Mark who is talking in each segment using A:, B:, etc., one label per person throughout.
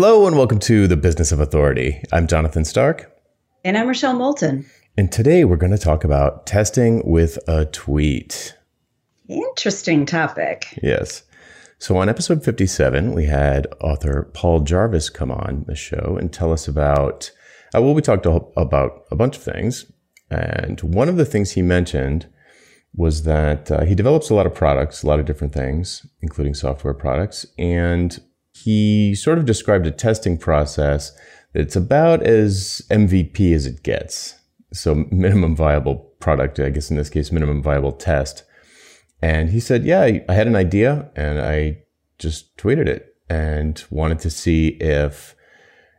A: Hello and welcome to the Business of Authority. I'm Jonathan Stark.
B: And I'm Rochelle Moulton.
A: And today we're going to talk about testing with a tweet.
B: Interesting topic.
A: Yes. So on episode 57, we had author Paul Jarvis come on the show and tell us about, uh, well, we talked about a bunch of things. And one of the things he mentioned was that uh, he develops a lot of products, a lot of different things, including software products. And he sort of described a testing process that's about as MVP as it gets. So, minimum viable product, I guess in this case, minimum viable test. And he said, Yeah, I had an idea and I just tweeted it and wanted to see if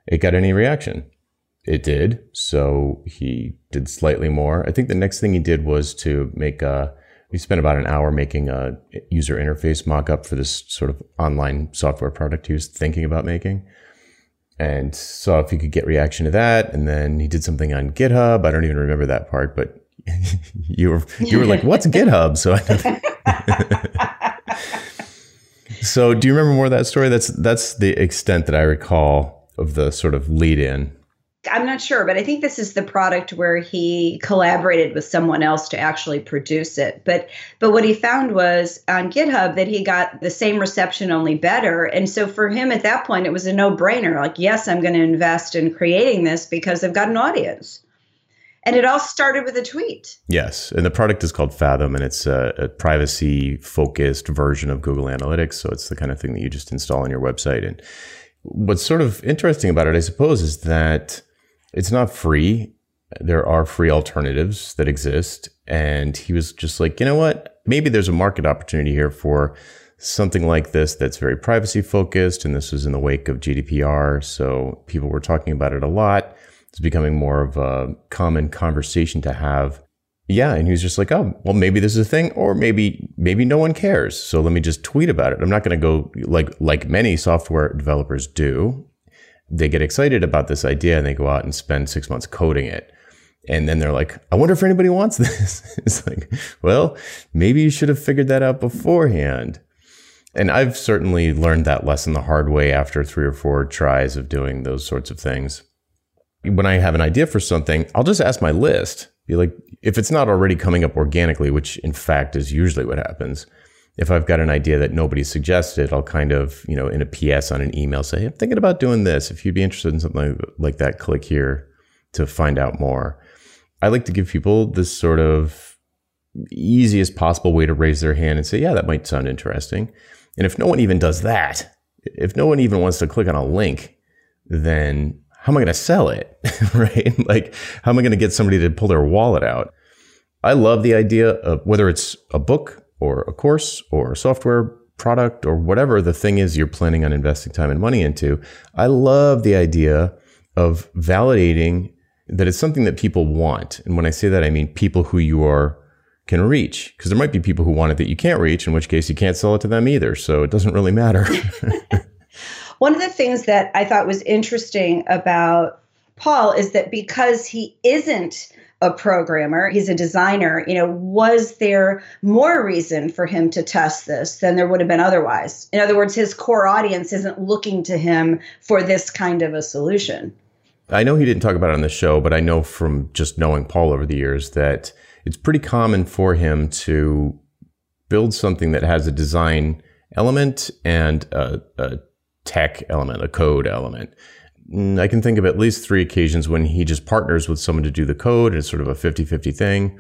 A: it got any reaction. It did. So he did slightly more. I think the next thing he did was to make a, we spent about an hour making a user interface mock-up for this sort of online software product he was thinking about making. And saw if he could get reaction to that. And then he did something on github. I don't even remember that part but you were you were like what's github? So so do you remember more of that story? That's that's the extent that i recall of the sort of lead in
B: I'm not sure, but I think this is the product where he collaborated with someone else to actually produce it. But but what he found was on GitHub that he got the same reception only better. And so for him at that point it was a no-brainer. Like, yes, I'm going to invest in creating this because I've got an audience. And it all started with a tweet.
A: Yes. And the product is called Fathom, and it's a, a privacy focused version of Google Analytics. So it's the kind of thing that you just install on your website. And what's sort of interesting about it, I suppose, is that it's not free. There are free alternatives that exist. And he was just like, you know what? Maybe there's a market opportunity here for something like this that's very privacy focused. And this was in the wake of GDPR. So people were talking about it a lot. It's becoming more of a common conversation to have. Yeah, and he was just like, "Oh, well, maybe this is a thing, or maybe maybe no one cares. So let me just tweet about it. I'm not going to go like like many software developers do they get excited about this idea and they go out and spend six months coding it. And then they're like, I wonder if anybody wants this. it's like, well, maybe you should have figured that out beforehand. And I've certainly learned that lesson the hard way after three or four tries of doing those sorts of things. When I have an idea for something, I'll just ask my list. Be like, if it's not already coming up organically, which in fact is usually what happens, if I've got an idea that nobody suggested, I'll kind of, you know, in a PS on an email say, I'm thinking about doing this. If you'd be interested in something like that, click here to find out more. I like to give people this sort of easiest possible way to raise their hand and say, yeah, that might sound interesting. And if no one even does that, if no one even wants to click on a link, then how am I going to sell it? right? Like, how am I going to get somebody to pull their wallet out? I love the idea of whether it's a book or a course or a software product or whatever the thing is you're planning on investing time and money into. I love the idea of validating that it's something that people want. And when I say that, I mean people who you are can reach because there might be people who want it that you can't reach, in which case you can't sell it to them either. So it doesn't really matter.
B: One of the things that I thought was interesting about Paul is that because he isn't a programmer, he's a designer, you know, was there more reason for him to test this than there would have been otherwise? In other words, his core audience isn't looking to him for this kind of a solution.
A: I know he didn't talk about it on the show, but I know from just knowing Paul over the years that it's pretty common for him to build something that has a design element and a, a tech element, a code element. Mm, I can think of at least three occasions when he just partners with someone to do the code it's sort of a 50 50 thing.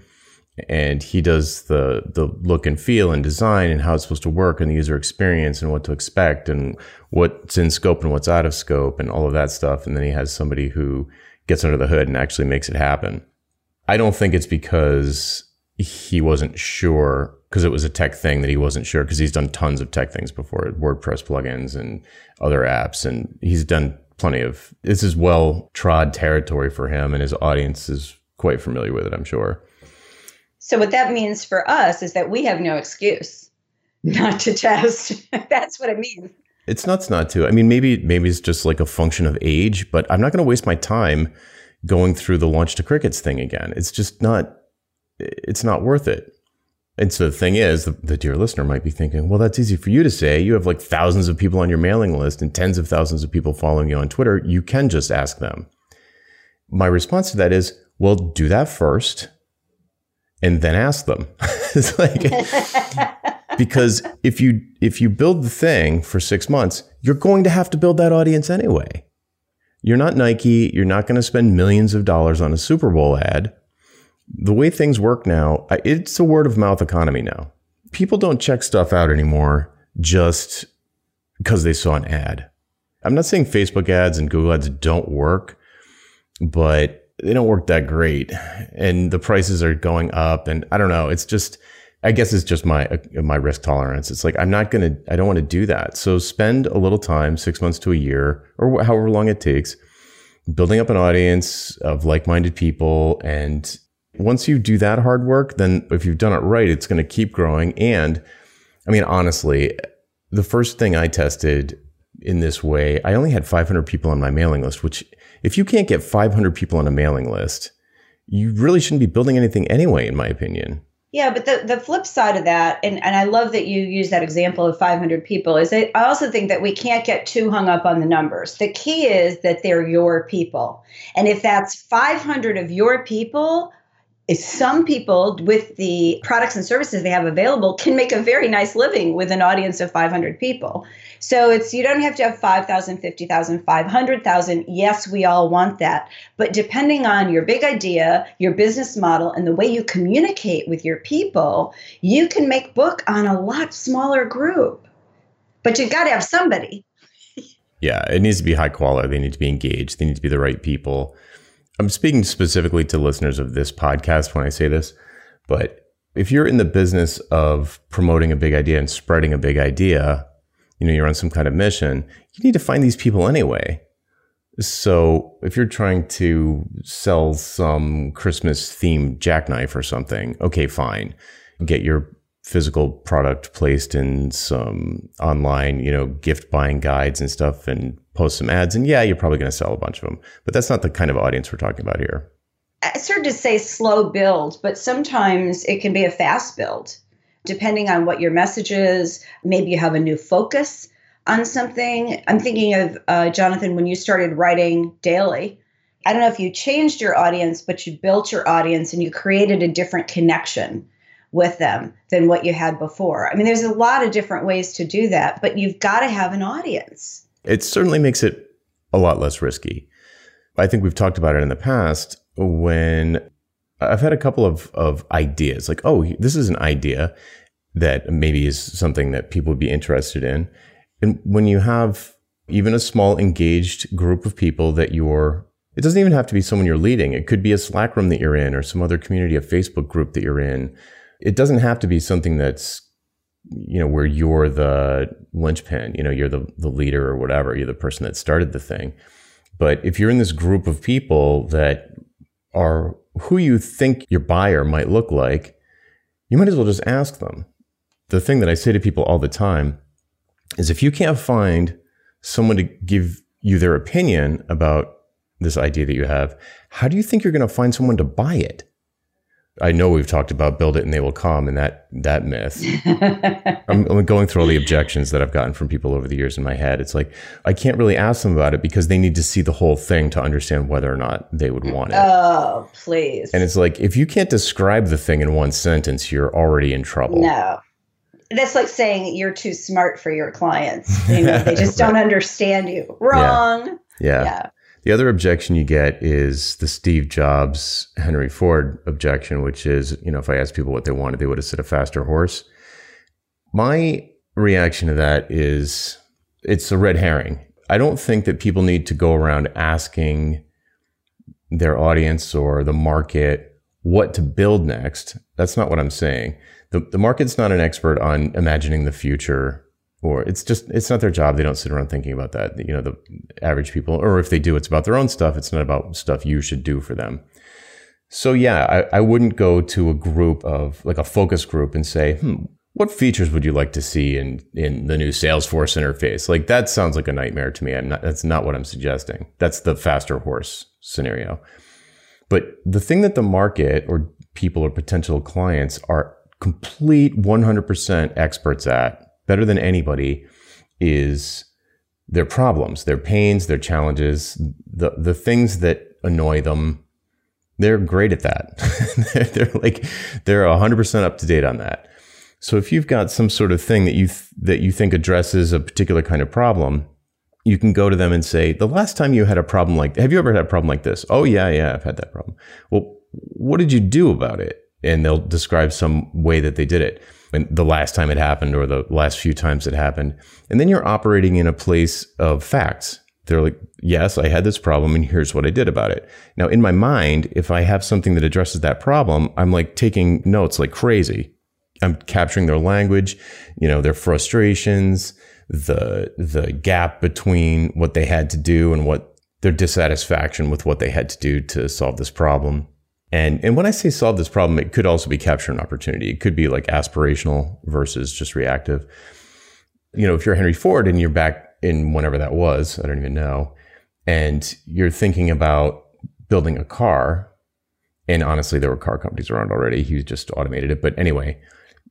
A: And he does the, the look and feel and design and how it's supposed to work and the user experience and what to expect and what's in scope and what's out of scope and all of that stuff. And then he has somebody who gets under the hood and actually makes it happen. I don't think it's because he wasn't sure because it was a tech thing that he wasn't sure because he's done tons of tech things before WordPress plugins and other apps and he's done plenty of this is well trod territory for him, and his audience is quite familiar with it. I'm sure.
B: So what that means for us is that we have no excuse not to test. That's what it means.
A: It's nuts not to. I mean, maybe maybe it's just like a function of age, but I'm not going to waste my time going through the launch to crickets thing again. It's just not. It's not worth it. And so the thing is, the, the, dear listener might be thinking, well, that's easy for you to say. You have like thousands of people on your mailing list and tens of thousands of people following you on Twitter. You can just ask them. My response to that is, well, do that first and then ask them. it's like, because if you, if you build the thing for six months, you're going to have to build that audience anyway. You're not Nike. You're not going to spend millions of dollars on a Super Bowl ad the way things work now, it's a word of mouth economy now. People don't check stuff out anymore just because they saw an ad. I'm not saying Facebook ads and Google ads don't work, but they don't work that great. And the prices are going up. And I don't know. It's just, I guess it's just my uh, my risk tolerance. It's like I'm not gonna, I don't want to do that. So spend a little time, six months to a year, or however long it takes, building up an audience of like-minded people and once you do that hard work, then if you've done it right, it's going to keep growing. And I mean, honestly, the first thing I tested in this way, I only had 500 people on my mailing list, which if you can't get 500 people on a mailing list, you really shouldn't be building anything anyway, in my opinion.
B: Yeah, but the, the flip side of that, and, and I love that you use that example of 500 people, is that I also think that we can't get too hung up on the numbers. The key is that they're your people. And if that's 500 of your people, is some people with the products and services they have available can make a very nice living with an audience of 500 people. So it's you don't have to have 5,000, 50,000, 500,000. Yes, we all want that. But depending on your big idea, your business model and the way you communicate with your people, you can make book on a lot smaller group. But you've got to have somebody.
A: yeah, it needs to be high quality. They need to be engaged. They need to be the right people. I'm speaking specifically to listeners of this podcast when I say this, but if you're in the business of promoting a big idea and spreading a big idea, you know, you're on some kind of mission, you need to find these people anyway. So if you're trying to sell some Christmas themed jackknife or something, okay, fine. Get your physical product placed in some online, you know, gift buying guides and stuff and post some ads. And yeah, you're probably going to sell a bunch of them, but that's not the kind of audience we're talking about here.
B: It's hard to say slow build, but sometimes it can be a fast build, depending on what your message is. Maybe you have a new focus on something. I'm thinking of uh, Jonathan when you started writing daily. I don't know if you changed your audience, but you built your audience and you created a different connection with them than what you had before. I mean, there's a lot of different ways to do that, but you've got to have an audience.
A: It certainly makes it a lot less risky. I think we've talked about it in the past when I've had a couple of, of ideas like, oh, this is an idea that maybe is something that people would be interested in. And when you have even a small engaged group of people that you're it doesn't even have to be someone you're leading. It could be a Slack room that you're in or some other community, a Facebook group that you're in it doesn't have to be something that's you know where you're the linchpin you know you're the, the leader or whatever you're the person that started the thing. But if you're in this group of people that are who you think your buyer might look like you might as well just ask them. The thing that i say to people all the time is if you can't find someone to give you their opinion about this idea that you have how do you think you're going to find someone to buy it I know we've talked about build it and they will come and that that myth. I'm, I'm, going through all the objections that I've gotten from people over the years in my head. It's like I can't really ask them about it because they need to see the whole thing to understand whether or not they would want it.
B: Oh, please.
A: And it's like if you can't describe the thing in one sentence, you're already in trouble.
B: No. That's like saying you're too smart for your clients. You know, they just right. don't understand you. Wrong.
A: yeah. yeah. yeah. The other objection you get is the Steve Jobs, Henry Ford objection, which is, you know, if I asked people what they wanted, they would have said a faster horse. My reaction to that is it's a red herring. I don't think that people need to go around asking their audience or the market what to build next. That's not what I'm saying. The, the market's not an expert on imagining the future or it's just it's not their job. They don't sit around thinking about that you know the average people or if they do it's about their own stuff. It's not about stuff you should do for them. So yeah i, I wouldn't go to a group of like a focus group and say hmm what features would you like to see in in the new salesforce interface? Like that sounds like a nightmare to me. I'm not that's not what i'm suggesting. That's the faster horse scenario. But the thing that the market or people or potential clients are complete 100% experts at, better than anybody, is their problems, their pains, their challenges, the the things that annoy them. They're great at that. they're like they're 100% up to date on that. So if you've got some sort of thing that you th- that you think addresses a particular kind of problem, you can go to them and say, "The last time you had a problem like have you ever had a problem like this?" "Oh yeah, yeah, I've had that problem." "Well, what did you do about it?" And they'll describe some way that they did it. And the last time it happened or the last few times it happened. And then you're operating in a place of facts. They're like, yes, I had this problem and here's what I did about it. Now, in my mind, if I have something that addresses that problem, I'm like taking notes like crazy. I'm capturing their language, you know, their frustrations, the the gap between what they had to do and what their dissatisfaction with what they had to do to solve this problem. And and when I say solve this problem, it could also be capture an opportunity. It could be like aspirational versus just reactive. You know, if you're Henry Ford and you're back in whenever that was, I don't even know, and you're thinking about building a car, and honestly, there were car companies around already. He just automated it. But anyway,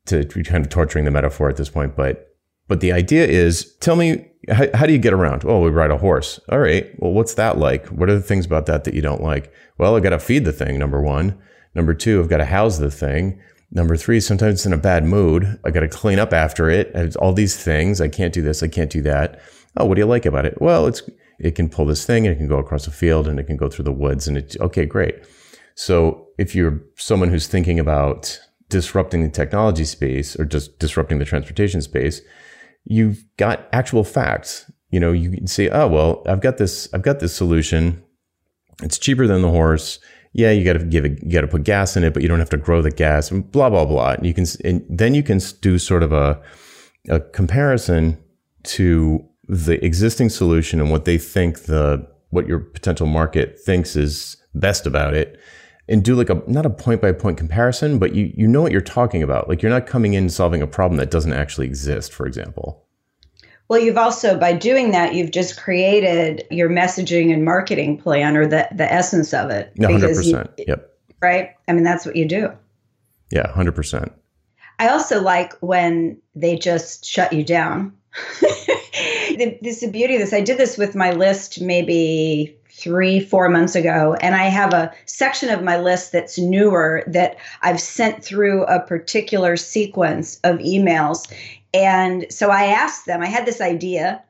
A: to kind of torturing the metaphor at this point, but but the idea is, tell me how, how, do you get around? Oh, we ride a horse. All right. Well, what's that like? What are the things about that that you don't like? Well, I got to feed the thing. Number one. Number two, I've got to house the thing. Number three, sometimes it's in a bad mood. I got to clean up after it. It's all these things. I can't do this. I can't do that. Oh, what do you like about it? Well, it's it can pull this thing and it can go across a field and it can go through the woods and it's okay, great. So if you're someone who's thinking about disrupting the technology space or just disrupting the transportation space, you've got actual facts. You know, you can say, oh well, I've got this, I've got this solution. It's cheaper than the horse. Yeah, you got to give it, you got to put gas in it, but you don't have to grow the gas. And blah blah blah. And you can, and then you can do sort of a a comparison to the existing solution and what they think the what your potential market thinks is best about it and do like a not a point by point comparison, but you you know what you're talking about. Like you're not coming in solving a problem that doesn't actually exist, for example.
B: Well, you've also by doing that, you've just created your messaging and marketing plan or the the essence of it.
A: hundred percent. Yep.
B: Right. I mean, that's what you do.
A: Yeah, hundred percent.
B: I also like when they just shut you down. this is the beauty of this. I did this with my list maybe three, four months ago. And I have a section of my list that's newer that I've sent through a particular sequence of emails. And so I asked them, I had this idea.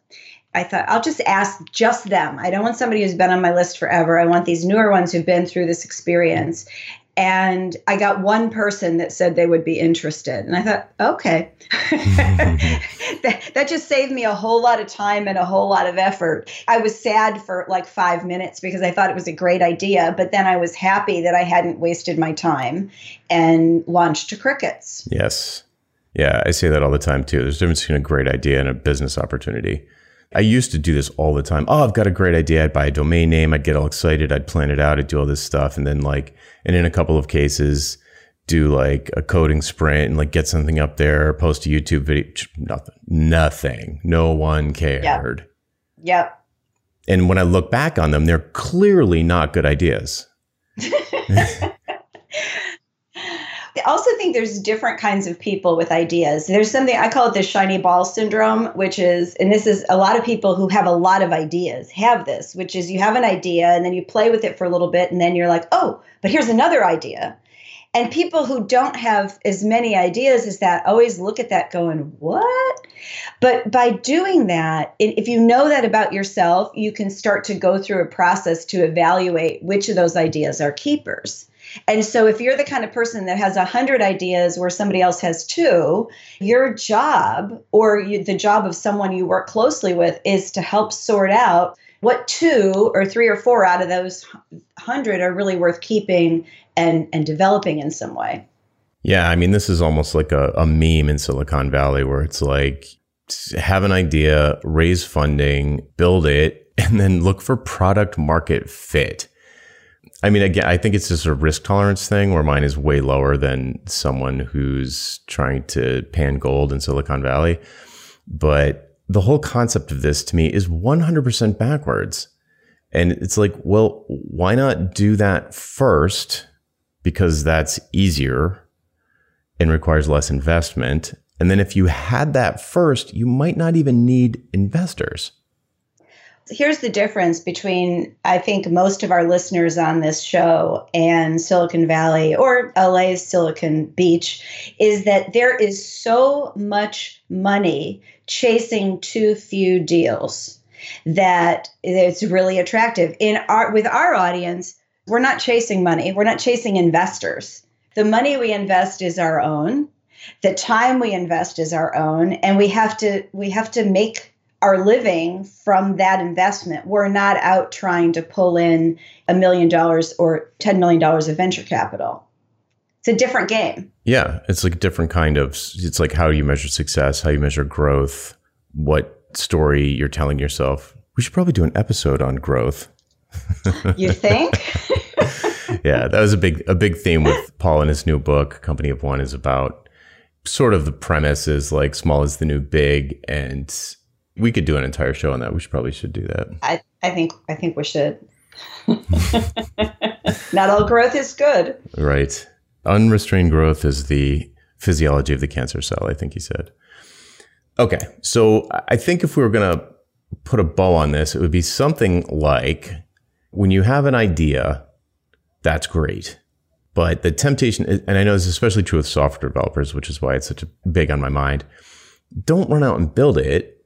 B: I thought, I'll just ask just them. I don't want somebody who's been on my list forever. I want these newer ones who've been through this experience and I got one person that said they would be interested. And I thought, okay, that, that just saved me a whole lot of time and a whole lot of effort. I was sad for like five minutes because I thought it was a great idea, but then I was happy that I hadn't wasted my time and launched to crickets.
A: Yes. Yeah, I say that all the time too. There's a difference between a great idea and a business opportunity. I used to do this all the time. Oh, I've got a great idea. I'd buy a domain name. I'd get all excited. I'd plan it out. I'd do all this stuff. And then like, and in a couple of cases, do like a coding sprint and like get something up there, post a YouTube video. Nothing, nothing. No one cared.
B: Yep. yep.
A: And when I look back on them, they're clearly not good ideas.
B: I also think there's different kinds of people with ideas. There's something I call it the shiny ball syndrome, which is, and this is a lot of people who have a lot of ideas have this, which is you have an idea and then you play with it for a little bit and then you're like, oh, but here's another idea. And people who don't have as many ideas as that always look at that going, what? But by doing that, if you know that about yourself, you can start to go through a process to evaluate which of those ideas are keepers. And so if you're the kind of person that has a hundred ideas where somebody else has two, your job or you, the job of someone you work closely with is to help sort out what two or three or four out of those hundred are really worth keeping and, and developing in some way.
A: Yeah, I mean, this is almost like a, a meme in Silicon Valley where it's like have an idea, raise funding, build it, and then look for product market fit. I mean, again, I think it's just a risk tolerance thing where mine is way lower than someone who's trying to pan gold in Silicon Valley. But the whole concept of this to me is 100% backwards. And it's like, well, why not do that first? Because that's easier. and requires less investment. And then if you had that first, you might not even need investors.
B: Here's the difference between, I think, most of our listeners on this show and Silicon Valley or LA's Silicon Beach is that there is so much money chasing too few deals that it's really attractive. In our with our audience, we're not chasing money. We're not chasing investors. The money we invest is our own. The time we invest is our own and we have to we have to make our living from that investment. We're not out trying to pull in a million dollars or 10 million dollars of venture capital. It's a different game.
A: Yeah, it's like a different kind of it's like how you measure success, how you measure growth, what story you're telling yourself. We should probably do an episode on growth.
B: you think?
A: yeah, that was a big a big theme with Paul in his new book, Company of One, is about sort of the premise is like small is the new big, and we could do an entire show on that. We should probably should do that.
B: I, I think I think we should. Not all growth is good.
A: Right. Unrestrained growth is the physiology of the cancer cell, I think he said. Okay. So I think if we were going to put a bow on this, it would be something like when you have an idea, that's great. But the temptation, and I know this is especially true with software developers, which is why it's such a big on my mind. Don't run out and build it.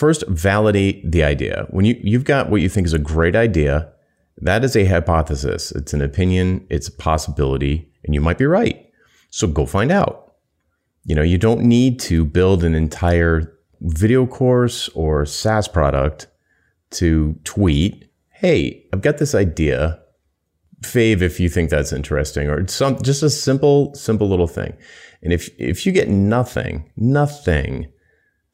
A: First, validate the idea. When you, you've got what you think is a great idea, that is a hypothesis. It's an opinion, it's a possibility, and you might be right. So go find out. You know, you don't need to build an entire video course or SaaS product to tweet, hey, I've got this idea. Fave if you think that's interesting, or some just a simple, simple little thing. And if if you get nothing, nothing,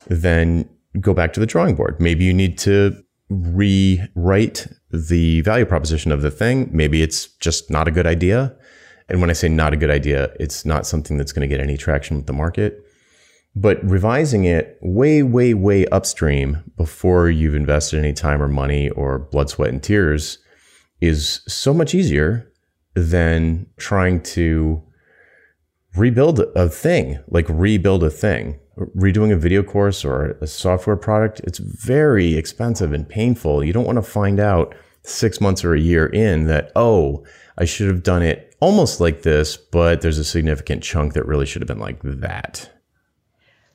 A: then go back to the drawing board. Maybe you need to rewrite the value proposition of the thing. Maybe it's just not a good idea. And when I say not a good idea, it's not something that's going to get any traction with the market. But revising it way, way, way upstream before you've invested any time or money or blood, sweat, and tears is so much easier than trying to rebuild a thing, like rebuild a thing. Redoing a video course or a software product, it's very expensive and painful. You don't want to find out six months or a year in that, oh, I should have done it almost like this, but there's a significant chunk that really should have been like that.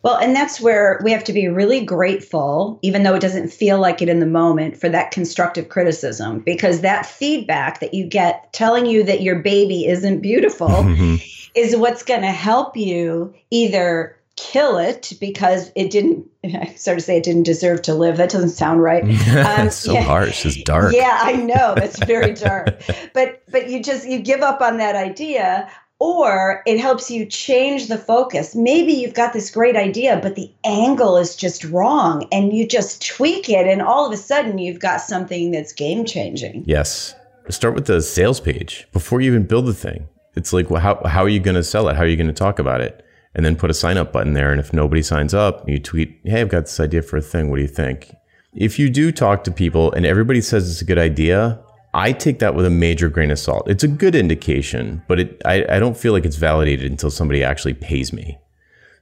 B: Well, and that's where we have to be really grateful, even though it doesn't feel like it in the moment, for that constructive criticism, because that feedback that you get telling you that your baby isn't beautiful mm-hmm. is what's going to help you either kill it because it didn't I sort of say it didn't deserve to live. That doesn't sound right.
A: Um, it's so yeah, harsh. It's dark.
B: Yeah, I know. That's very dark. but but you just you give up on that idea or it helps you change the focus. Maybe you've got this great idea, but the angle is just wrong and you just tweak it, and all of a sudden you've got something that's game changing.
A: Yes. Start with the sales page before you even build the thing. It's like, well, how, how are you going to sell it? How are you going to talk about it? And then put a sign up button there. And if nobody signs up, you tweet, hey, I've got this idea for a thing. What do you think? If you do talk to people and everybody says it's a good idea, I take that with a major grain of salt. It's a good indication, but it, I, I don't feel like it's validated until somebody actually pays me.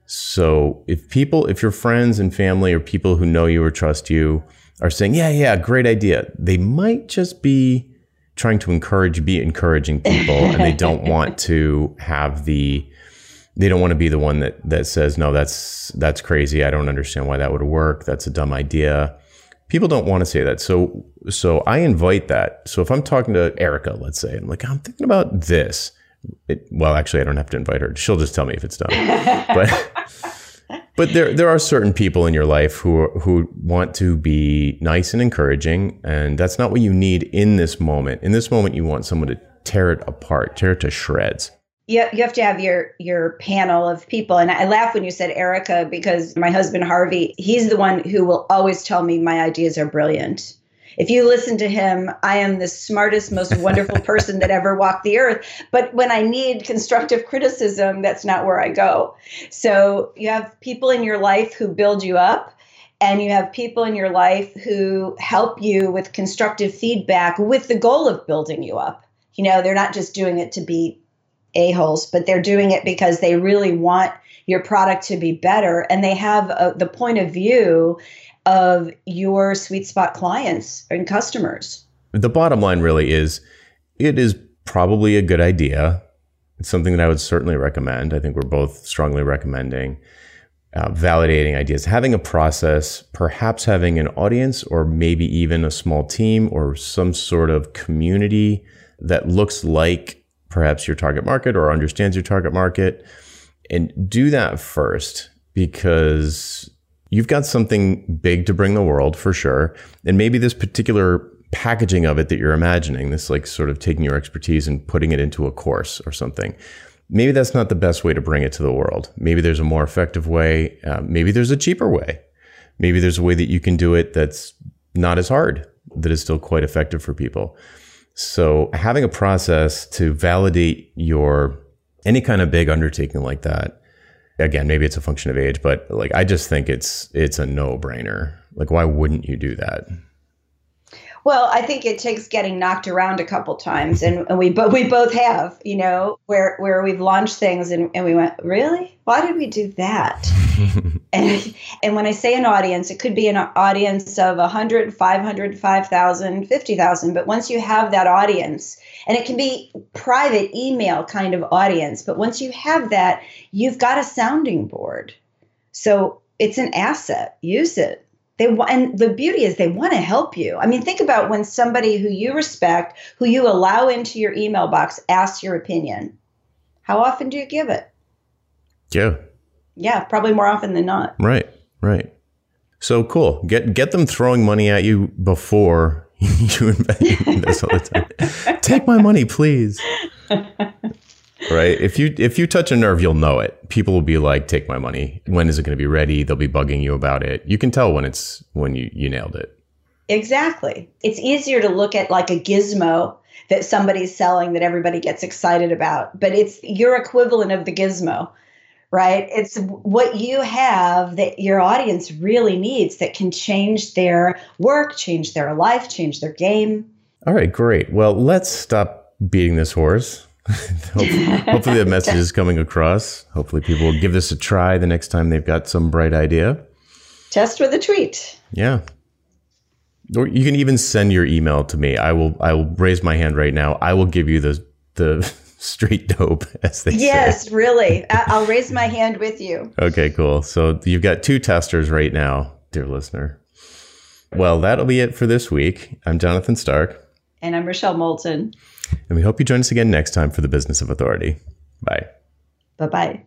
A: So if people, if your friends and family or people who know you or trust you are saying, yeah, yeah, great idea, they might just be trying to encourage, be encouraging people, and they don't want to have the, they don't want to be the one that that says, no, that's that's crazy. I don't understand why that would work. That's a dumb idea people don't want to say that. So so I invite that. So if I'm talking to Erica, let's say, I'm like, I'm thinking about this. It, well, actually, I don't have to invite her. She'll just tell me if it's done. but but there there are certain people in your life who who want to be nice and encouraging, and that's not what you need in this moment. In this moment, you want someone to tear it apart, tear it to shreds
B: you, you have to have your your panel of people. And i laugh when you said erica because my husband harvey he's the one who will always tell me my ideas are brilliant. If you listen to him i am the smartest most wonderful person that ever walked the earth. But when i need constructive criticism that's not where i go. So you have people in your life who build you up and you have people in your life who help you with constructive feedback with the goal of building you up. You know they're not just doing it to be a-holes, but they're doing it because they really want your product to be better and they have a, the point of view of your sweet spot clients and customers.
A: The bottom line really is it is probably a good idea. It's something that I would certainly recommend. I think we're both strongly recommending uh, validating ideas, having a process, perhaps having an audience or maybe even a small team or some sort of community that looks like perhaps your target market or understands your target market. And do that first because you've got something big to bring the world for sure. And maybe this particular packaging of it that you're imagining, this like sort of taking your expertise and putting it into a course or something maybe that's not the best way to bring it to the world. Maybe there's a more effective way. Uh, maybe there's a cheaper way. Maybe there's a way that you can do it that's not as hard, that is still quite effective for people. So having a process to validate your any kind of big undertaking like that, again, maybe it's a function of age, but like I just think it's it's a no brainer. Like why wouldn't you do that?
B: Well, I think it takes getting knocked around a couple times, and, and we but we both have, you know, where where we've launched things and, and we went, really? Why did we do that? and and when I say an audience, it could be an audience of 100, 500, 5,000, 50,000. But once you have that audience, and it can be private email kind of audience, but once you have that, you've got a sounding board. So it's an asset. Use it they and the beauty is they want to help you. I mean think about when somebody who you respect who you allow into your email box asks your opinion. How often do you give it?
A: Yeah.
B: Yeah probably more often than not.
A: Right right. So cool. Get get them throwing money at you before you invest in this all the time. Take my money please right? If you if you touch a nerve, you'll know it. People will be like, "Take my money. When is it going to be ready?" They'll be bugging you about it. You can tell when it's when you you nailed it.
B: Exactly. It's easier to look at like a gizmo that somebody's selling that everybody gets excited about, but it's your equivalent of the gizmo. Right? It's what you have that your audience really needs that can change their work, change their life, change their game.
A: All right, great. Well, let's stop beating this horse hopefully, the message is coming across. Hopefully, people will give this a try the next time they've got some bright idea.
B: Test with a tweet.
A: Yeah. Or you can even send your email to me. I will. I will raise my hand right now. I will give you the the straight dope, as they
B: yes,
A: say.
B: Yes, really. I'll raise my hand with you.
A: Okay, cool. So you've got two testers right now, dear listener. Well, that'll be it for this week. I'm Jonathan Stark.
B: And I'm Rochelle Moulton.
A: And we hope you join us again next time for the Business of Authority. Bye.
B: Bye bye.